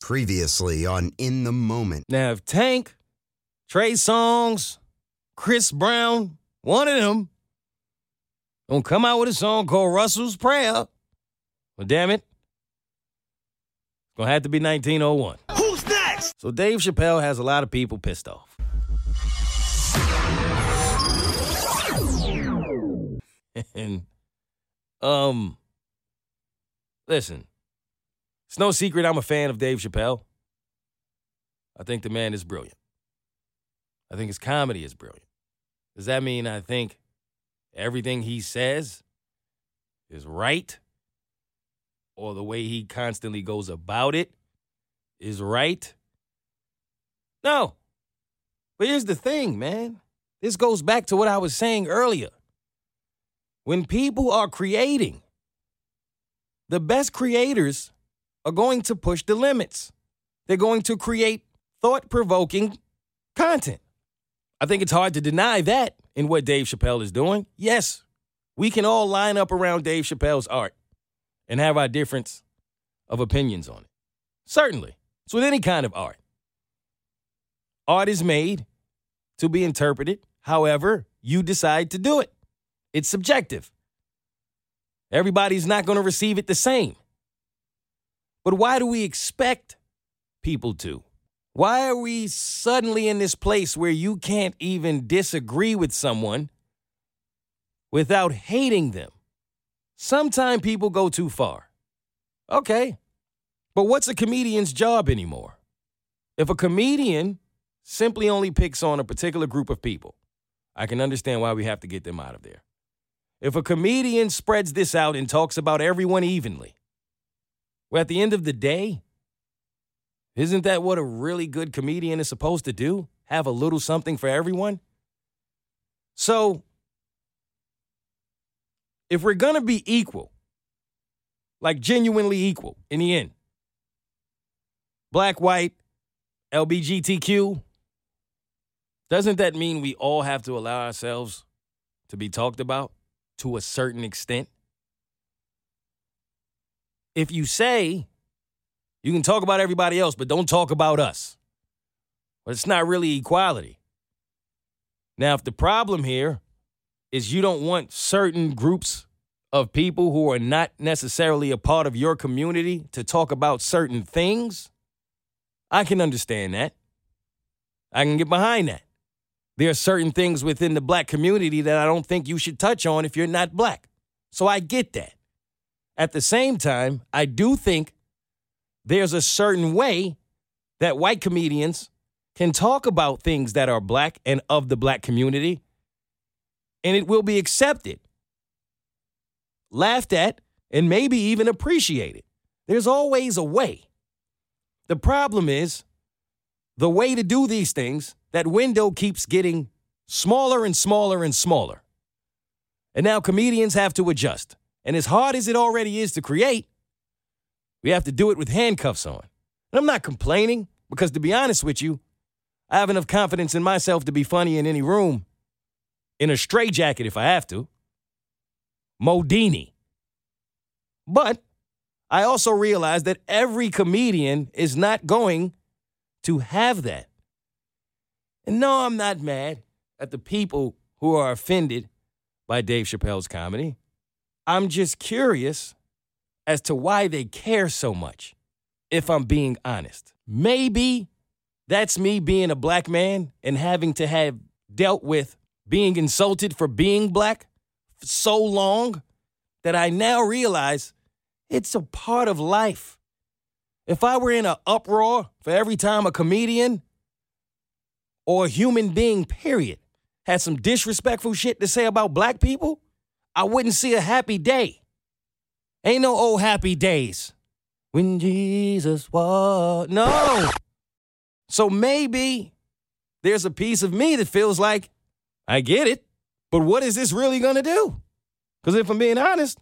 Previously on In the Moment. Now, if Tank, Trey Songz, Chris Brown, one of them, gonna come out with a song called Russell's Prayer, well, damn it, it's gonna have to be 1901. Who's next? So Dave Chappelle has a lot of people pissed off. and um listen, it's no secret I'm a fan of Dave Chappelle. I think the man is brilliant. I think his comedy is brilliant. Does that mean I think everything he says is right? Or the way he constantly goes about it is right? No. But here's the thing, man. This goes back to what I was saying earlier. When people are creating, the best creators are going to push the limits. They're going to create thought provoking content. I think it's hard to deny that in what Dave Chappelle is doing. Yes, we can all line up around Dave Chappelle's art and have our difference of opinions on it. Certainly. It's with any kind of art. Art is made to be interpreted however you decide to do it. It's subjective. Everybody's not going to receive it the same. But why do we expect people to? Why are we suddenly in this place where you can't even disagree with someone without hating them? Sometimes people go too far. Okay. But what's a comedian's job anymore? If a comedian simply only picks on a particular group of people, I can understand why we have to get them out of there. If a comedian spreads this out and talks about everyone evenly, well, at the end of the day, isn't that what a really good comedian is supposed to do? Have a little something for everyone? So, if we're going to be equal, like genuinely equal in the end, black, white, LBGTQ, doesn't that mean we all have to allow ourselves to be talked about to a certain extent? If you say you can talk about everybody else, but don't talk about us, But it's not really equality. Now, if the problem here is you don't want certain groups of people who are not necessarily a part of your community to talk about certain things, I can understand that. I can get behind that. There are certain things within the black community that I don't think you should touch on if you're not black. So I get that. At the same time, I do think there's a certain way that white comedians can talk about things that are black and of the black community, and it will be accepted, laughed at, and maybe even appreciated. There's always a way. The problem is the way to do these things, that window keeps getting smaller and smaller and smaller. And now comedians have to adjust. And as hard as it already is to create, we have to do it with handcuffs on. And I'm not complaining because, to be honest with you, I have enough confidence in myself to be funny in any room, in a straitjacket if I have to. Modini. But I also realize that every comedian is not going to have that. And no, I'm not mad at the people who are offended by Dave Chappelle's comedy. I'm just curious as to why they care so much, if I'm being honest. Maybe that's me being a black man and having to have dealt with being insulted for being black so long that I now realize it's a part of life. If I were in an uproar for every time a comedian or a human being, period, had some disrespectful shit to say about black people, I wouldn't see a happy day. Ain't no old happy days when Jesus was. No. So maybe there's a piece of me that feels like, I get it, but what is this really to do? Because if I'm being honest,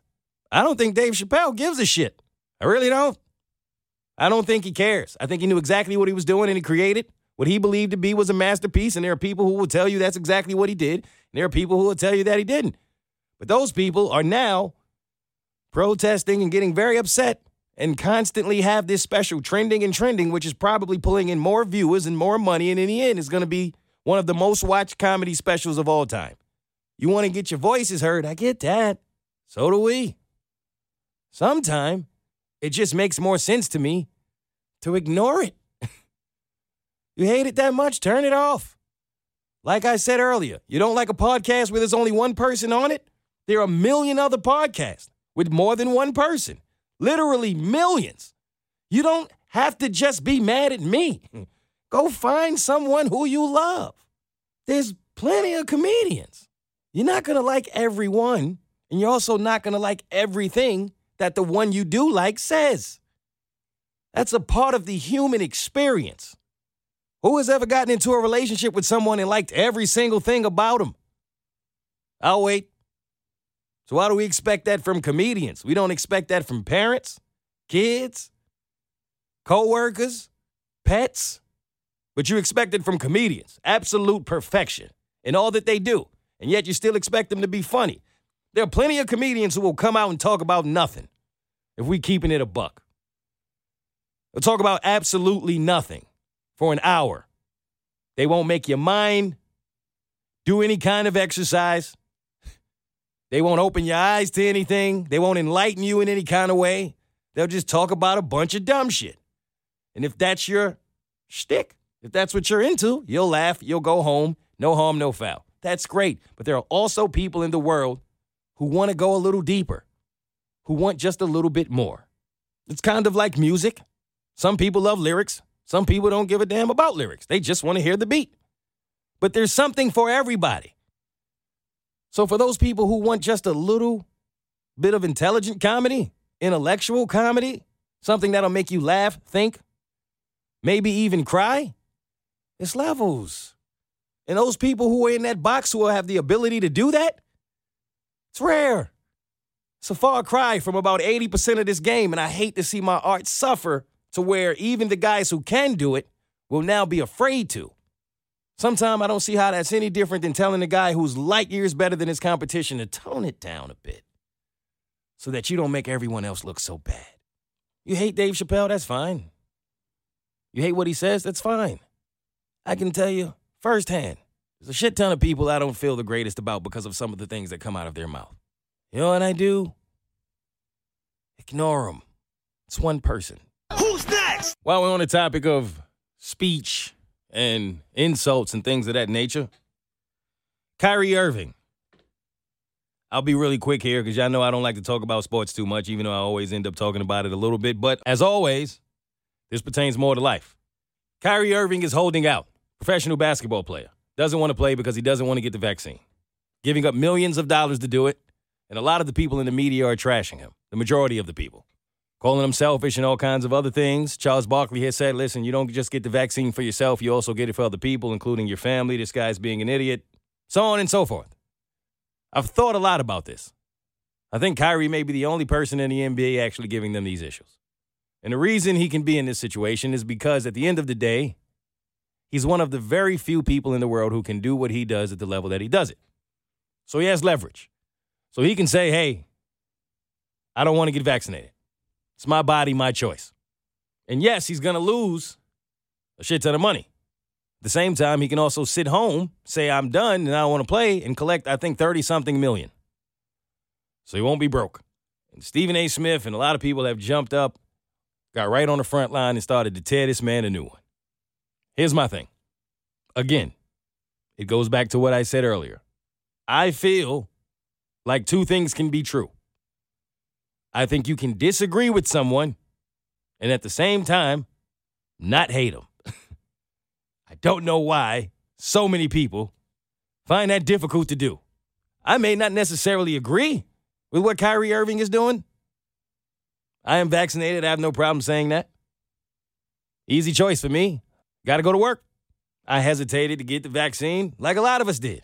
I don't think Dave Chappelle gives a shit. I really don't. I don't think he cares. I think he knew exactly what he was doing and he created what he believed to be was a masterpiece. And there are people who will tell you that's exactly what he did. And there are people who will tell you that he didn't. But those people are now protesting and getting very upset and constantly have this special trending and trending, which is probably pulling in more viewers and more money. And in the end, is going to be one of the most watched comedy specials of all time. You want to get your voices heard. I get that. So do we. Sometime it just makes more sense to me to ignore it. you hate it that much? Turn it off. Like I said earlier, you don't like a podcast where there's only one person on it? There are a million other podcasts with more than one person. Literally millions. You don't have to just be mad at me. Hmm. Go find someone who you love. There's plenty of comedians. You're not going to like everyone, and you're also not going to like everything that the one you do like says. That's a part of the human experience. Who has ever gotten into a relationship with someone and liked every single thing about them? I'll oh, wait. So, why do we expect that from comedians? We don't expect that from parents, kids, co workers, pets, but you expect it from comedians. Absolute perfection in all that they do. And yet you still expect them to be funny. There are plenty of comedians who will come out and talk about nothing if we keeping it a buck. They'll talk about absolutely nothing for an hour. They won't make your mind do any kind of exercise. They won't open your eyes to anything. They won't enlighten you in any kind of way. They'll just talk about a bunch of dumb shit. And if that's your shtick, if that's what you're into, you'll laugh, you'll go home, no harm, no foul. That's great. But there are also people in the world who want to go a little deeper, who want just a little bit more. It's kind of like music. Some people love lyrics, some people don't give a damn about lyrics. They just want to hear the beat. But there's something for everybody. So, for those people who want just a little bit of intelligent comedy, intellectual comedy, something that'll make you laugh, think, maybe even cry, it's levels. And those people who are in that box who will have the ability to do that, it's rare. It's a far cry from about 80% of this game, and I hate to see my art suffer to where even the guys who can do it will now be afraid to. Sometimes I don't see how that's any different than telling a guy who's light years better than his competition to tone it down a bit so that you don't make everyone else look so bad. You hate Dave Chappelle? That's fine. You hate what he says? That's fine. I can tell you firsthand there's a shit ton of people I don't feel the greatest about because of some of the things that come out of their mouth. You know what I do? Ignore them. It's one person. Who's next? While we're on the topic of speech and insults and things of that nature, Kyrie Irving. I'll be really quick here because y'all know I don't like to talk about sports too much, even though I always end up talking about it a little bit. But as always, this pertains more to life. Kyrie Irving is holding out, professional basketball player doesn't want to play because he doesn't want to get the vaccine, giving up millions of dollars to do it. And a lot of the people in the media are trashing him, the majority of the people, calling them selfish and all kinds of other things. Charles Barkley has said, listen, you don't just get the vaccine for yourself, you also get it for other people, including your family. This guy's being an idiot, so on and so forth. I've thought a lot about this. I think Kyrie may be the only person in the NBA actually giving them these issues. And the reason he can be in this situation is because at the end of the day, He's one of the very few people in the world who can do what he does at the level that he does it. So he has leverage. So he can say, hey, I don't want to get vaccinated. It's my body, my choice. And yes, he's going to lose a shit ton of money. At the same time, he can also sit home, say, I'm done and I want to play, and collect, I think, 30 something million. So he won't be broke. And Stephen A. Smith and a lot of people have jumped up, got right on the front line, and started to tear this man a new one. Here's my thing. Again, it goes back to what I said earlier. I feel like two things can be true. I think you can disagree with someone and at the same time not hate them. I don't know why so many people find that difficult to do. I may not necessarily agree with what Kyrie Irving is doing. I am vaccinated. I have no problem saying that. Easy choice for me. Got to go to work. I hesitated to get the vaccine like a lot of us did.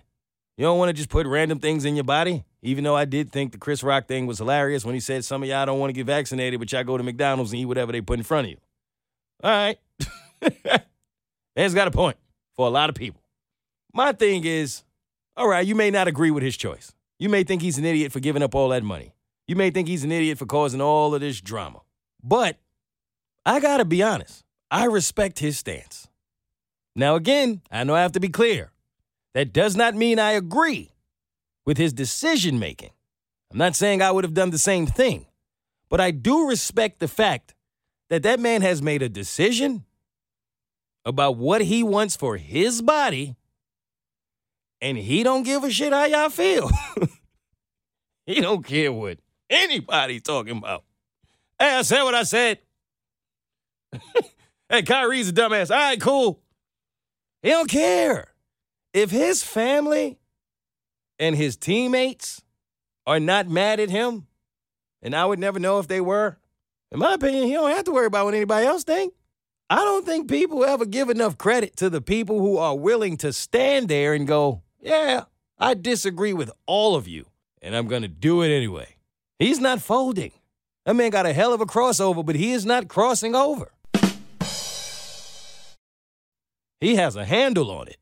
You don't want to just put random things in your body, even though I did think the Chris Rock thing was hilarious when he said some of y'all don't want to get vaccinated, but y'all go to McDonald's and eat whatever they put in front of you. All right. Man's got a point for a lot of people. My thing is, all right, you may not agree with his choice. You may think he's an idiot for giving up all that money. You may think he's an idiot for causing all of this drama. But I got to be honest, I respect his stance. Now, again, I know I have to be clear. That does not mean I agree with his decision making. I'm not saying I would have done the same thing, but I do respect the fact that that man has made a decision about what he wants for his body and he don't give a shit how y'all feel. he don't care what anybody's talking about. Hey, I said what I said. hey, Kyrie's a dumbass. All right, cool. He don't care. If his family and his teammates are not mad at him, and I would never know if they were, in my opinion, he don't have to worry about what anybody else think. I don't think people ever give enough credit to the people who are willing to stand there and go, yeah, I disagree with all of you, and I'm going to do it anyway. He's not folding. That man got a hell of a crossover, but he is not crossing over. He has a handle on it.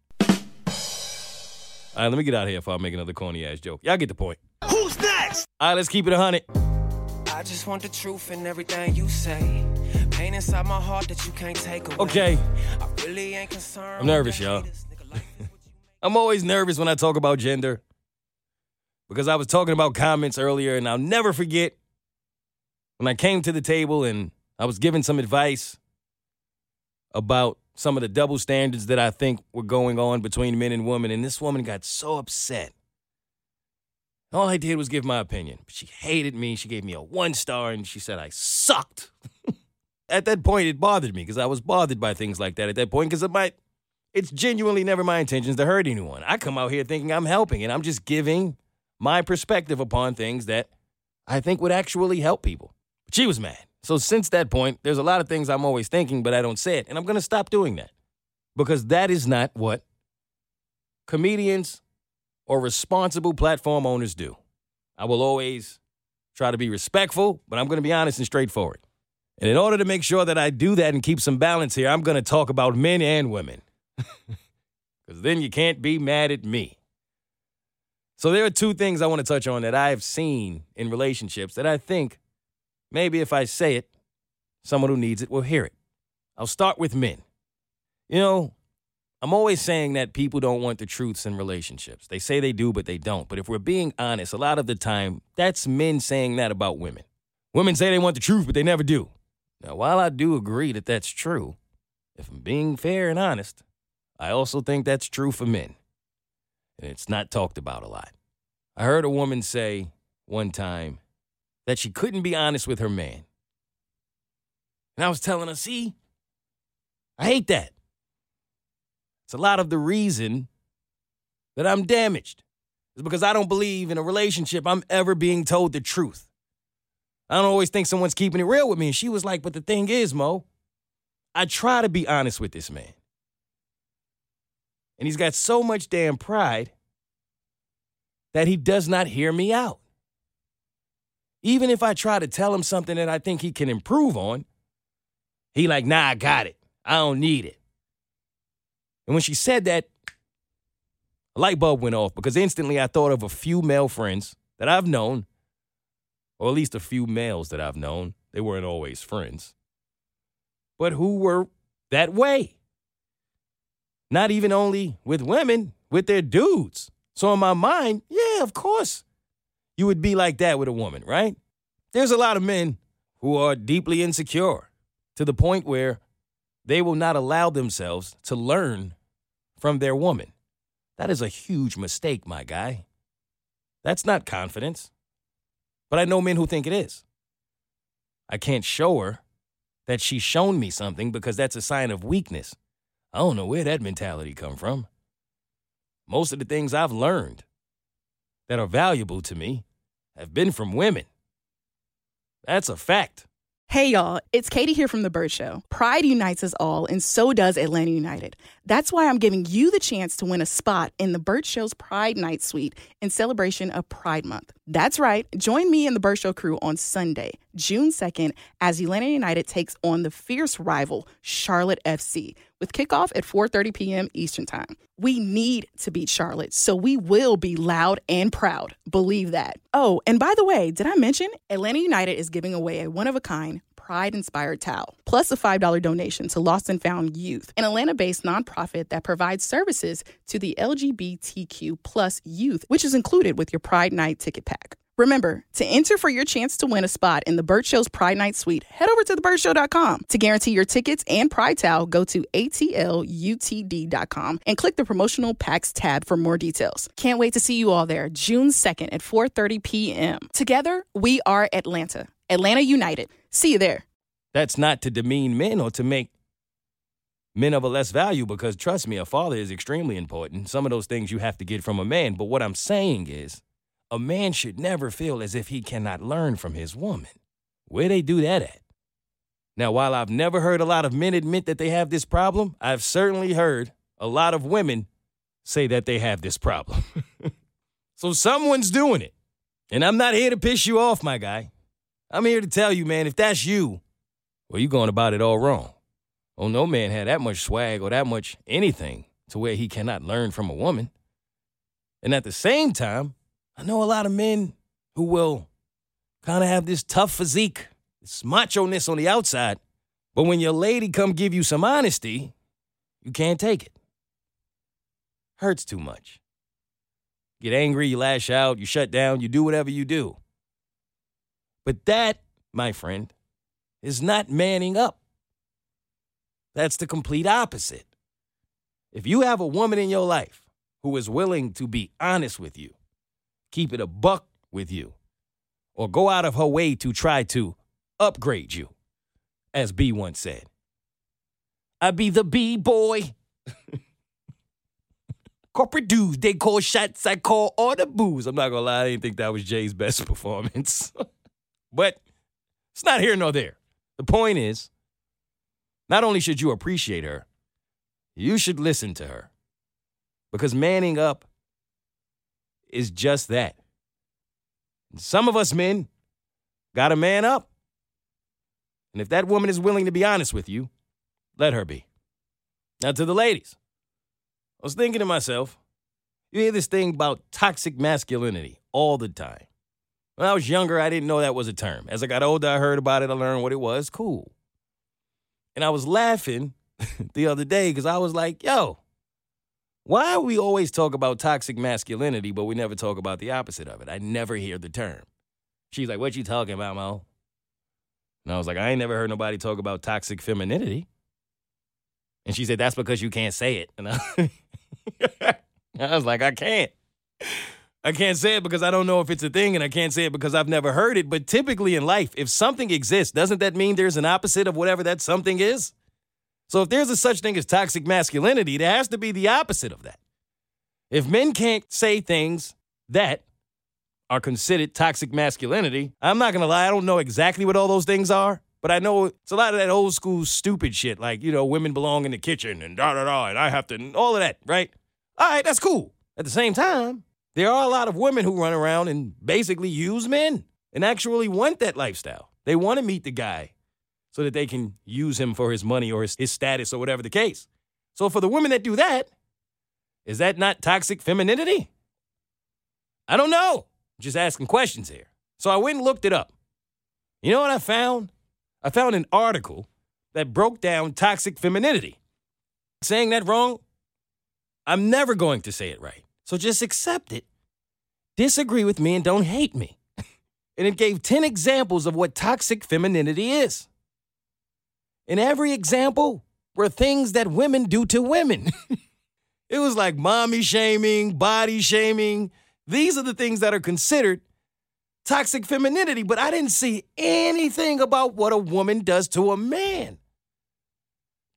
All right, let me get out of here before I make another corny ass joke. Y'all get the point. Who's next? All right, let's keep it a hundred. I just want the truth in everything you say. Pain inside my heart that you can't take away. Okay. I really ain't concerned. I'm nervous, y'all. haters, nigga, life is what you I'm always nervous when I talk about gender because I was talking about comments earlier, and I'll never forget when I came to the table and I was giving some advice about some of the double standards that I think were going on between men and women, and this woman got so upset. All I did was give my opinion. She hated me. She gave me a one star, and she said I sucked. At that point, it bothered me because I was bothered by things like that at that point because it might it's genuinely never my intentions to hurt anyone. I come out here thinking I'm helping, and I'm just giving my perspective upon things that I think would actually help people. But she was mad. So since that point, there's a lot of things I'm always thinking, but I don't say it. And I'm going to stop doing that because that is not what comedians or responsible platform owners do. I will always try to be respectful, but I'm going to be honest and straightforward. And in order to make sure that I do that and keep some balance here, I'm going to talk about men and women because then you can't be mad at me. So there are two things I want to touch on that I've seen in relationships that I think maybe if I say it, someone who needs it will hear it. I'll start with men. You know, I'm always saying that people don't want the truths in relationships. They say they do, but they don't. But if we're being honest, a lot of the time, that's men saying that about women. Women say they want the truth, but they never do. Now, while I do agree that that's true, if I'm being fair and honest, I also think that's true for men. And it's not talked about a lot. I heard a woman say one time that she couldn't be honest with her man. And I was telling her, see, I hate that. It's a lot of the reason that I'm damaged. It's because I don't believe in a relationship I'm ever being told the truth. I don't always think someone's keeping it real with me. And she was like, but the thing is, Moe, I try to be honest with this man. And he's got so much damn pride that he does not hear me out. Even if I try to tell him something that I think he can improve on, he like, nah, I got it. I don't need it. And when she said that, a light bulb went off because instantly I thought of a few male friends that I've known, or at least a few males that I've known. They weren't always friends, but who were that way. Not even only with women, with their dudes. So in my mind, yeah, of course, you would be like that with a woman, right? There's a lot of men who are deeply insecure to the point where they will not allow themselves to learn from their woman. That is a huge mistake, my guy. That's not confidence. But I know men who think it is. I can't show her that she's shown me something because that's a sign of weakness. I don't know where that mentality come from. Most of the things I've learned that are valuable to me have been from women. That's a fact. Hey y'all, it's Katie here from The Bird Show. Pride unites us all, and so does Atlanta United. That's why I'm giving you the chance to win a spot in The Bird Show's Pride Night Suite in celebration of Pride Month. That's right, join me and The Bird Show crew on Sunday, June 2nd, as Atlanta United takes on the fierce rival, Charlotte FC, with kickoff at 4.30 p.m. Eastern Time. We need to beat Charlotte, so we will be loud and proud. Believe that. Oh, and by the way, did I mention Atlanta United is giving away a one-of-a-kind pride inspired towel, plus a $5 donation to Lost and Found Youth, an Atlanta based nonprofit that provides services to the LGBTQ plus youth, which is included with your Pride Night ticket pack. Remember, to enter for your chance to win a spot in the Bird Show's Pride Night Suite, head over to thebirdshow.com. To guarantee your tickets and Pride Towel, go to atlutd.com and click the promotional packs tab for more details. Can't wait to see you all there, June 2nd at 4:30 p.m. Together, we are Atlanta. Atlanta United. See you there. That's not to demean men or to make men of a less value because trust me, a father is extremely important. Some of those things you have to get from a man. But what I'm saying is, a man should never feel as if he cannot learn from his woman. Where they do that at? Now, while I've never heard a lot of men admit that they have this problem, I've certainly heard a lot of women say that they have this problem. so someone's doing it. And I'm not here to piss you off, my guy. I'm here to tell you, man, if that's you, well, you're going about it all wrong. Oh, no man had that much swag or that much anything to where he cannot learn from a woman. And at the same time, I know a lot of men who will kind of have this tough physique, this macho-ness on the outside, but when your lady come give you some honesty, you can't take it. Hurts too much. Get angry, you lash out, you shut down, you do whatever you do. But that, my friend, is not manning up. That's the complete opposite. If you have a woman in your life who is willing to be honest with you, keep it a buck with you, or go out of her way to try to upgrade you, as B once said, I be the B boy. Corporate dudes, they call shots, I call all the booze. I'm not gonna lie, I didn't think that was Jay's best performance. but it's not here nor there. The point is, not only should you appreciate her, you should listen to her. Because manning up is just that. Some of us men got to man up. And if that woman is willing to be honest with you, let her be. Now, to the ladies, I was thinking to myself, you hear this thing about toxic masculinity all the time. When I was younger, I didn't know that was a term. As I got older, I heard about it, I learned what it was. Cool. And I was laughing the other day because I was like, yo, why we always talk about toxic masculinity, but we never talk about the opposite of it? I never hear the term. She's like, what you talking about, Moe? And I was like, I ain't never heard nobody talk about toxic femininity. And she said, that's because you can't say it. And I, I was like, I can't. I can't say it because I don't know if it's a thing, and I can't say it because I've never heard it. But typically in life, if something exists, doesn't that mean there's an opposite of whatever that something is? So if there's a such thing as toxic masculinity, there has to be the opposite of that. If men can't say things that are considered toxic masculinity, I'm not gonna lie, I don't know exactly what all those things are, but I know it's a lot of that old school stupid shit, like, you know, women belong in the kitchen and da da da, and I have to, and all of that, right? All right, that's cool. At the same time, there are a lot of women who run around and basically use men and actually want that lifestyle. They want to meet the guy so that they can use him for his money or his, his status or whatever the case. So for the women that do that, is that not toxic femininity? I don't know. Just asking questions here. So I went and looked it up. You know what I found? I found an article that broke down toxic femininity. Saying that wrong? I'm never going to say it right. So just accept it. Disagree with me and don't hate me. and it gave 10 examples of what toxic femininity is. In every example were things that women do to women. it was like mommy shaming, body shaming. These are the things that are considered toxic femininity, but I didn't see anything about what a woman does to a man.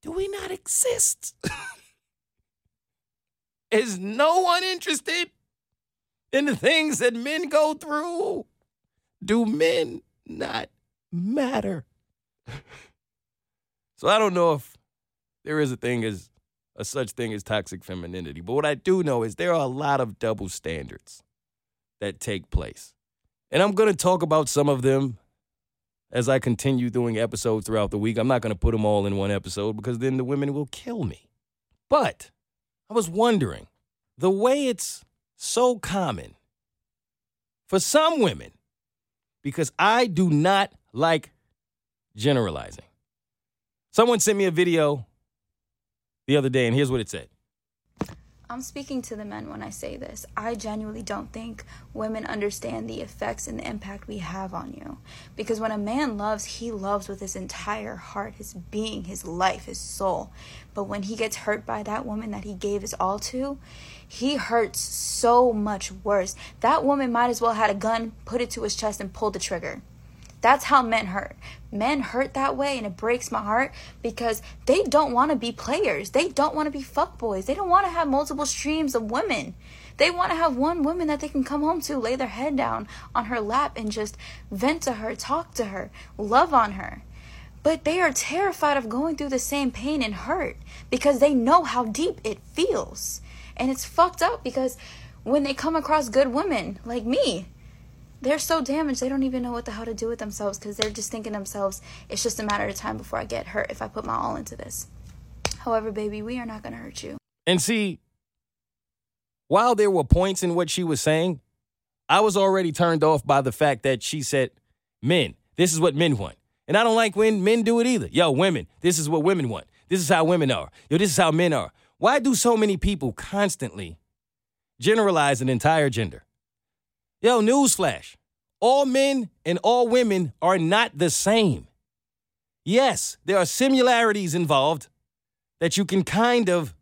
Do we not exist? Is no one interested in the things that men go through? Do men not matter? so I don't know if there is a thing as a such thing as toxic femininity. But what I do know is there are a lot of double standards that take place. And I'm going to talk about some of them as I continue doing episodes throughout the week. I'm not going to put them all in one episode because then the women will kill me. But I was wondering the way it's so common for some women, because I do not like generalizing. Someone sent me a video the other day, and here's what it said. I'm speaking to the men when I say this. I genuinely don't think women understand the effects and the impact we have on you. Because when a man loves, he loves with his entire heart, his being, his life, his soul. But when he gets hurt by that woman that he gave his all to, he hurts so much worse. That woman might as well had a gun, put it to his chest, and pulled the trigger. That's how men hurt. Men hurt that way, and it breaks my heart because they don't want to be players. They don't want to be fuckboys. They don't want to have multiple streams of women. They want to have one woman that they can come home to, lay their head down on her lap, and just vent to her, talk to her, love on her. But they are terrified of going through the same pain and hurt because they know how deep it feels. And it's fucked up because when they come across good women like me, they're so damaged they don't even know what the hell to do with themselves because they're just thinking themselves it's just a matter of time before i get hurt if i put my all into this however baby we are not going to hurt you And see, while there were points in what she was saying, I was already turned off by the fact that she said, men, this is what men want. And I don't like when men do it either. Yo, women, this is what women want. This is how women are. Yo, this is how men are. Why do so many people constantly generalize an entire gender? Yo, newsflash. All men and all women are not the same. Yes, there are similarities involved that you can kind of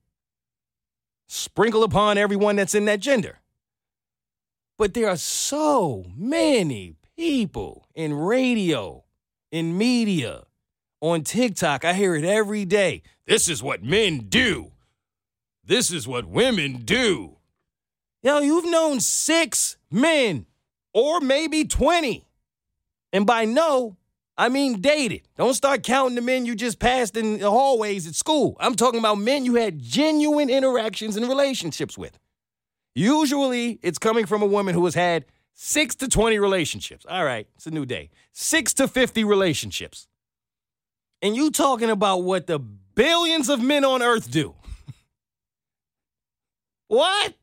sprinkle upon everyone that's in that gender. But there are so many people in radio, in media, on TikTok. I hear it every day. This is what men do. This is what women do. Yo, you've known six men, or maybe 20. And by no, I mean dated. Don't start counting the men you just passed in the hallways at school. I'm talking about men you had genuine interactions and relationships with. Usually, it's coming from a woman who has had six to 20 relationships. All right, it's a new day. Six to 50 relationships. And you talking about what the billions of men on earth do. what?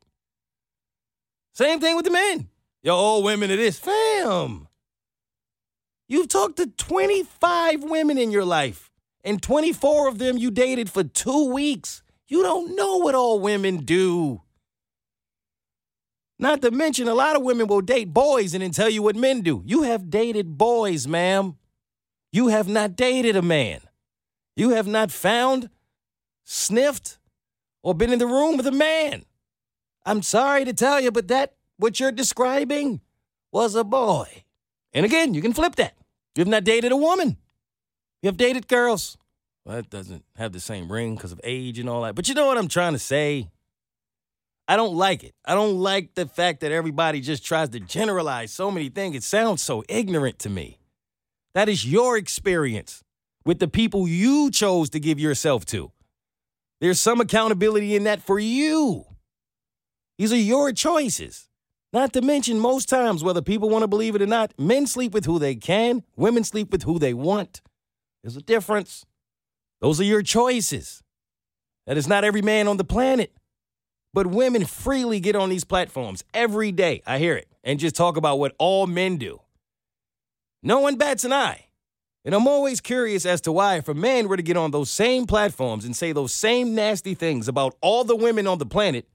Same thing with the men. Yo, all women it is. Fam. You've talked to 25 women in your life, and 24 of them you dated for two weeks. You don't know what all women do. Not to mention, a lot of women will date boys and then tell you what men do. You have dated boys, ma'am. You have not dated a man. You have not found, sniffed, or been in the room with a man. I'm sorry to tell you, but that, what you're describing, was a boy. And again, you can flip that. You've not dated a woman. You have dated girls. Well, that doesn't have the same ring because of age and all that. But you know what I'm trying to say? I don't like it. I don't like the fact that everybody just tries to generalize so many things. It sounds so ignorant to me. That is your experience with the people you chose to give yourself to. There's some accountability in that for you. These are your choices. Not to mention, most times, whether people want to believe it or not, men sleep with who they can, women sleep with who they want. There's a difference. Those are your choices. That is not every man on the planet. But women freely get on these platforms every day. I hear it. And just talk about what all men do. No one bats an eye. And I'm always curious as to why, if a man were to get on those same platforms and say those same nasty things about all the women on the planet,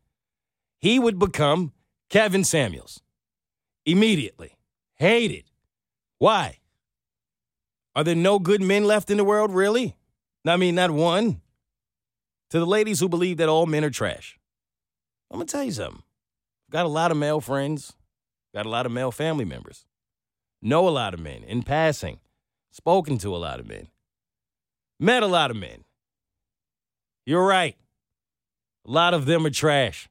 he would become Kevin Samuels immediately. Hated. Why? Are there no good men left in the world, really? I mean, not one. To the ladies who believe that all men are trash, I'm going to tell you something. Got a lot of male friends, got a lot of male family members, know a lot of men in passing, spoken to a lot of men, met a lot of men. You're right. A lot of them are trash.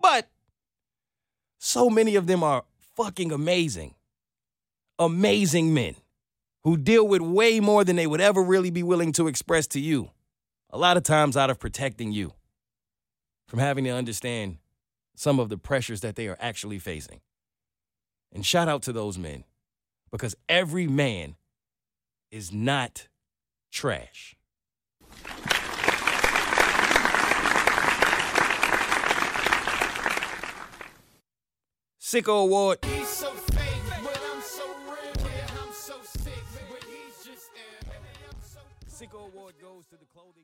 But so many of them are fucking amazing. Amazing men. who deal with way more than they would ever really be willing to express to you, a lot of times out of protecting you from having to understand some of the pressures that they are actually facing. And shout out to those men because every man is not trash. Sicko Award. Sicko Award goes to the clothing.